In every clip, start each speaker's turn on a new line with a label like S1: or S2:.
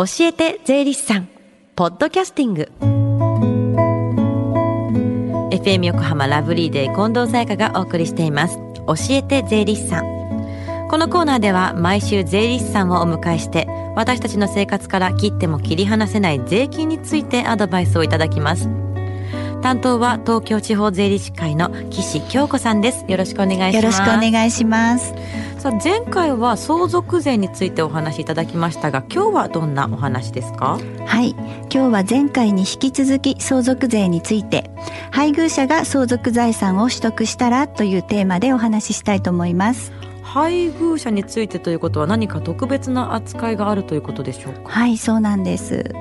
S1: 教えて税理士さん。ポッドキャスティング。FM 横浜ラブリーデー近藤沙耶香がお送りしています。教えて税理士さん。このコーナーでは毎週税理士さんをお迎えして私たちの生活から切っても切り離せない税金についてアドバイスをいただきます。担当は東京地方税理士会の岸京子さんです。よろしくお願いします。
S2: よろしくお願いします。
S1: さあ前回は相続税についてお話しいただきましたが今日はどんなお話ですか？
S2: はい。今日は前回に引き続き相続税について配偶者が相続財産を取得したらというテーマでお話ししたいと思います。
S1: 配偶者についてということは何か特別な扱いがあるということでしょうか？
S2: はいそうなんです。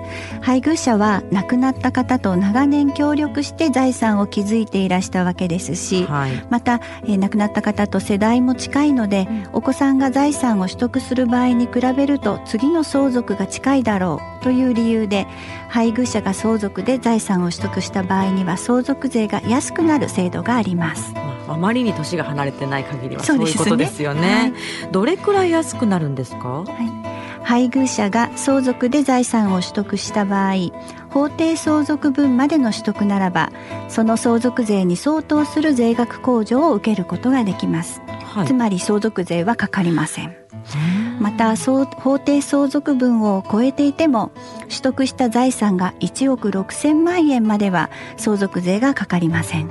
S2: 配偶者は亡くなった方と長年協力して財産を築いていらしたわけですし、はい、また、えー、亡くなった方と世代も近いので、うん、お子さんが財産を取得する場合に比べると次の相続が近いだろうという理由で配偶者が相続で財産を取得した場合には相続税が安くなる制度があります。
S1: あまりに年が離れてない限りはそういうことですよね。はい、どれくらい安くなるんですか、はい、
S2: 配偶者が相続で財産を取得した場合法定相続分までの取得ならばその相続税に相当する税額控除を受けることができます、はい、つまり相続税はかかりません。また法定相続分を超えていても取得した財産が1億6千万円までは相続税がかかりません。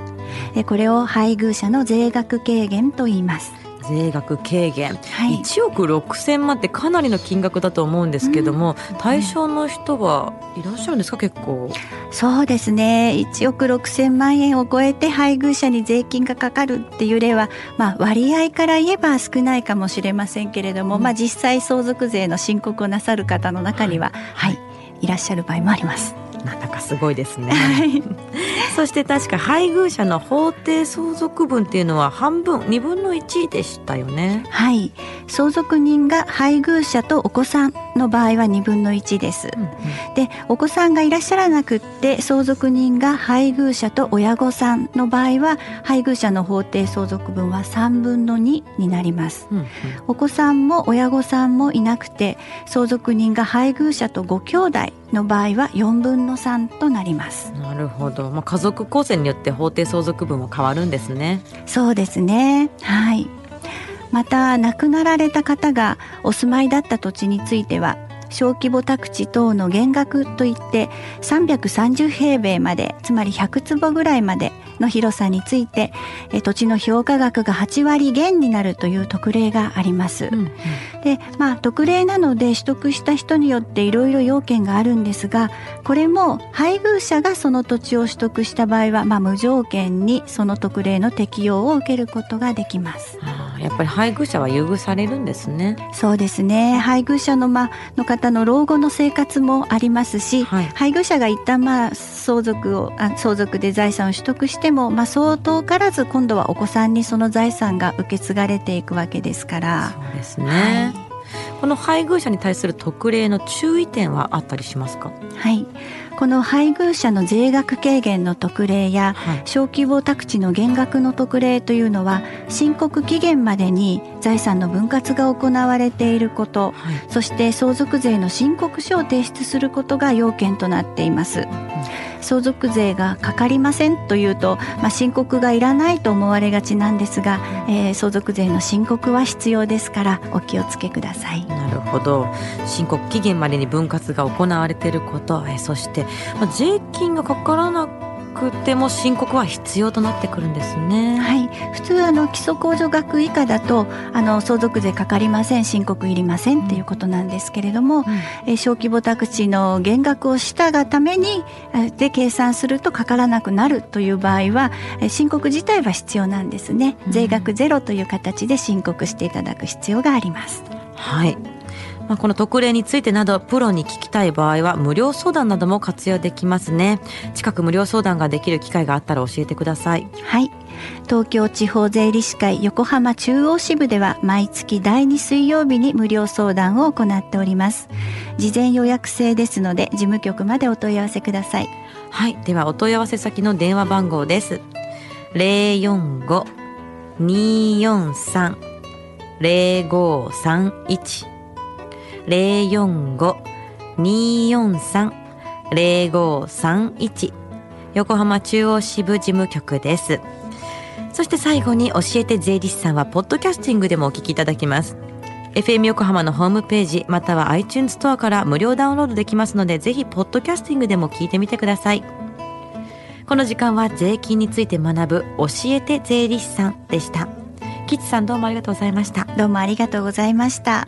S2: これを配偶者の税額軽減と言います。
S1: 税額軽減、はい、1億6千万ってかなりの金額だと思うんですけども、うん、対象の人はいらっしゃるんですか結構。
S2: そうですね。1億6千万円を超えて配偶者に税金がかかるっていう例は、まあ、割合から言えば少ないかもしれませんけれども、うん、まあ、実際相続税の申告をなさる方の中には、はい、はい、いらっしゃる場合もあります。
S1: なんだかすごいですね。そして確か配偶者の法定相続分っていうのは半分2分の1でしたよね。
S2: はい。相続人が配偶者とお子さんの場合は2分の1です。うんうん、でお子さんがいらっしゃらなくって相続人が配偶者と親御さんの場合は配偶者の法定相続分は3分の2になります。うんうん、お子さんも親御さんもいなくて相続人が配偶者とご兄弟の場合は4分の3となります。
S1: なるほど。まあ、家族構成によって法定相続分も変わるんですね。
S2: そうですね。はい。また亡くなられた方がお住まいだった土地については小規模宅地等の減額といって330平米までつまり100坪ぐらいまでの広さについて土地の評価額が8割減になるという特例があります。うんうん、でまあ特例なので取得した人によっていろいろ要件があるんですがこれも配偶者がその土地を取得した場合は、まあ、無条件にその特例の適用を受けることができます。
S1: やっぱり配偶者は優遇されるんですね。
S2: そうですね。配偶者のまの方の老後の生活もありますし、はい、配偶者が一旦まあ相続をあ相続で財産を取得してもまあ相当からず今度はお子さんにその財産が受け継がれていくわけですから。
S1: そうですね。はいこの配偶者に対する特例の注意点はあったりしますか？
S2: はいこの配偶者の税額軽減の特例や、はい、小規模宅地の減額の特例というのは申告期限までに財産の分割が行われていること、はい、そして相続税の申告書を提出することが要件となっています。相続税がかかりませんというと、まあ、申告がいらないと思われがちなんですが、えー、相続税の申告は必要ですからお気をつけください。
S1: なるほど申告期限までに分割が行われていること、えー、そして、まあ、税金がかからなくても申告は必要となってくるんですね。
S2: はい、普通あの基礎控除額以下だとあの相続税かかりません、申告いりませんっていうことなんですけれども、うん、え小規模宅地の減額をしたがためにで計算するとかからなくなるという場合は申告自体は必要なんですね。税額ゼロという形で申告していただく必要があります。
S1: はい。まあ、この特例についてなどプロに聞きたい場合は無料相談なども活用できますね。近く無料相談ができる機会があったら教えてください。
S2: はい。東京地方税理士会横浜中央支部では毎月第2水曜日に無料相談を行っております。事前予約制ですので事務局までお問い合わせください。
S1: はい。ではお問い合わせ先の電話番号です。045-243-0531 045 243-0531横浜中央支部事務局です。そして最後に教えて税理士さんはポッドキャスティングでもお聞きいただきます。FM 横浜のホームページまたは iTunes ストアから無料ダウンロードできますのでぜひポッドキャスティングでも聞いてみてください。この時間は税金について学ぶ教えて税理士さんでした。吉さんどうもありがとうございました。
S2: どうもありがとうございました。